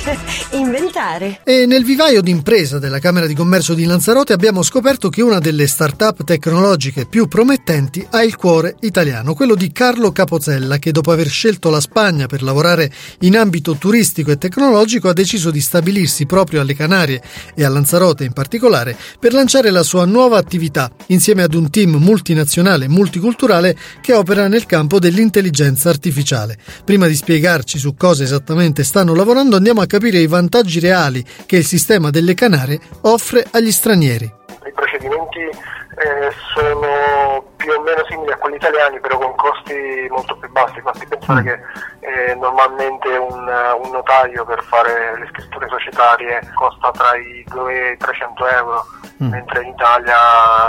inventare. E nel vivaio d'impresa della Camera di Commercio di Lanzarote abbiamo scoperto che una delle start-up tecnologiche più promettenti ha il cuore italiano, quello di Carlo Capozella, che dopo aver scelto la Spagna per lavorare in ambito turistico e tecnologico ha deciso di stabilirsi proprio alle Canarie e a Lanzarote in particolare per lanciare la sua nuova attività insieme ad un team multinazionale e multiculturale che opera nel campo dell'intelligenza artificiale. Prima di spiegarci su cosa esattamente stanno lavorando andiamo a capire i vantaggi reali che il sistema delle Canarie offre agli stranieri. I procedimenti eh, sono più o meno simili a quelli italiani, però con costi molto più bassi. Basti pensare mm. che eh, normalmente un, un, notaio per fare le scritture societarie costa tra i 2 e i 300 euro, mm. mentre in Italia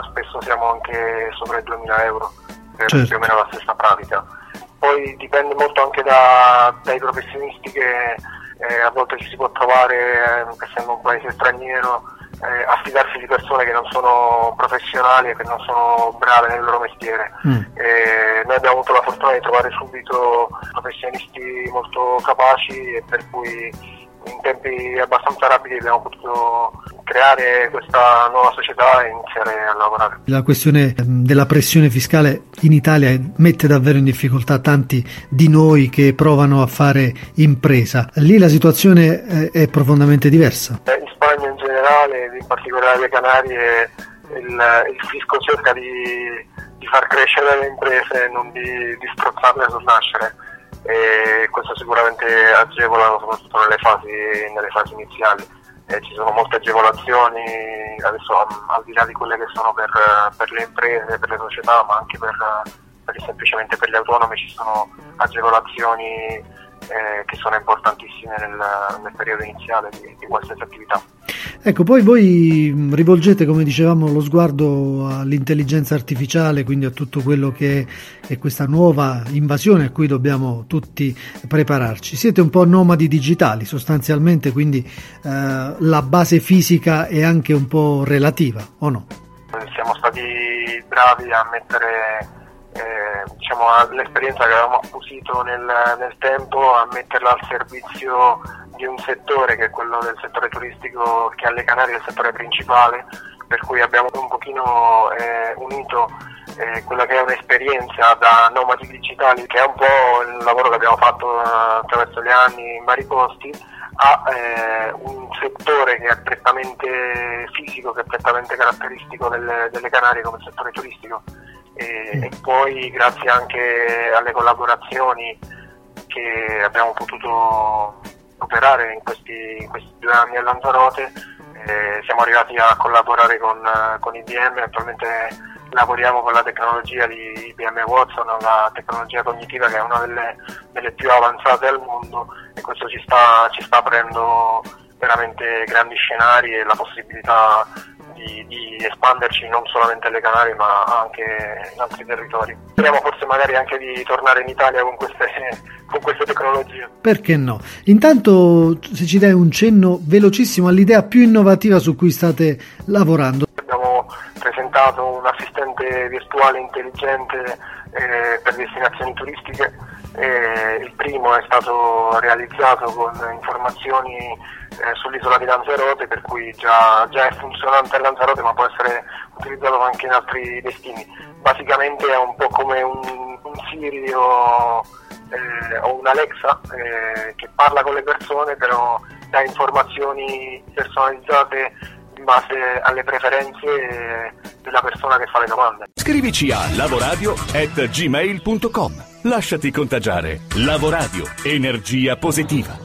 spesso siamo anche sopra i 2000 euro per certo. più o meno la stessa pratica. Poi dipende molto anche da, dai professionisti che eh, a volte ci si può trovare, eh, essendo un paese straniero, eh, affidarsi di persone che non sono professionali e che non sono brave nel loro mestiere. Mm. noi abbiamo avuto la fortuna di trovare subito professionisti molto capaci e per cui in tempi abbastanza rapidi abbiamo potuto creare questa nuova società e iniziare a lavorare. La questione ehm, della pressione fiscale in Italia mette davvero in difficoltà tanti di noi che provano a fare impresa. Lì la situazione eh, è profondamente diversa. Eh, in Spagna in generale, in particolare le Canarie, il, il fisco cerca di, di, far crescere le imprese e non di, di strozzarle sul nascere e questo sicuramente agevola soprattutto nelle fasi, nelle fasi iniziali. Eh, ci sono molte agevolazioni, adesso al di là di quelle che sono per, per le imprese, per le società, ma anche per, per, semplicemente per gli autonomi ci sono agevolazioni eh, che sono importantissime nel, nel periodo iniziale di, di, qualsiasi attività. Ecco, poi voi rivolgete, come dicevamo, lo sguardo all'intelligenza artificiale, quindi a tutto quello che è questa nuova invasione a cui dobbiamo tutti prepararci. Siete un po' nomadi digitali sostanzialmente, quindi eh, la base fisica è anche un po' relativa, o no? Siamo stati bravi a mettere eh, diciamo, l'esperienza che avevamo acquisito nel, nel, tempo a metterla al servizio di un settore che è quello del settore turistico che alle Canarie è il settore principale per cui abbiamo un pochino eh, unito eh, quella che è un'esperienza da nomadi digitali che è un po' il lavoro che abbiamo fatto eh, attraverso gli anni in vari posti a eh, un settore che è prettamente fisico, che è prettamente caratteristico delle, delle Canarie come settore turistico. E, e poi grazie anche alle collaborazioni che abbiamo potuto operare in questi, in questi due anni a Lanzarote. Eh, siamo arrivati a collaborare con, con, IBM, attualmente lavoriamo con la tecnologia di IBM Watson, la tecnologia cognitiva che è una delle, delle più avanzate al mondo e questo ci sta, ci sta aprendo veramente grandi scenari e la possibilità di, di, espanderci non solamente alle Canarie ma anche in altri territori. Speriamo forse magari anche di tornare in Italia con queste, con queste tecnologie. Perché no? Intanto se ci dai un cenno velocissimo all'idea più innovativa su cui state lavorando. Abbiamo presentato un assistente virtuale intelligente eh, per destinazioni turistiche. Eh, il primo è stato realizzato con informazioni eh, sull'isola di Lanzarote, per cui già, già, è funzionante a Lanzarote ma può essere utilizzato anche in altri destini. Basicamente è un po' come un, un Siri o, eh, o un Alexa eh, che parla con le persone, però dà informazioni personalizzate in base alle preferenze della persona che fa le domande. Scrivici a lavoradio.gmail.com Lasciati contagiare. Lavoradio. Energia positiva.